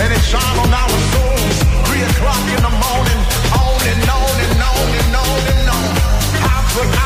and it shone on our souls. Three o'clock in the morning, on and on and on and on and on. I put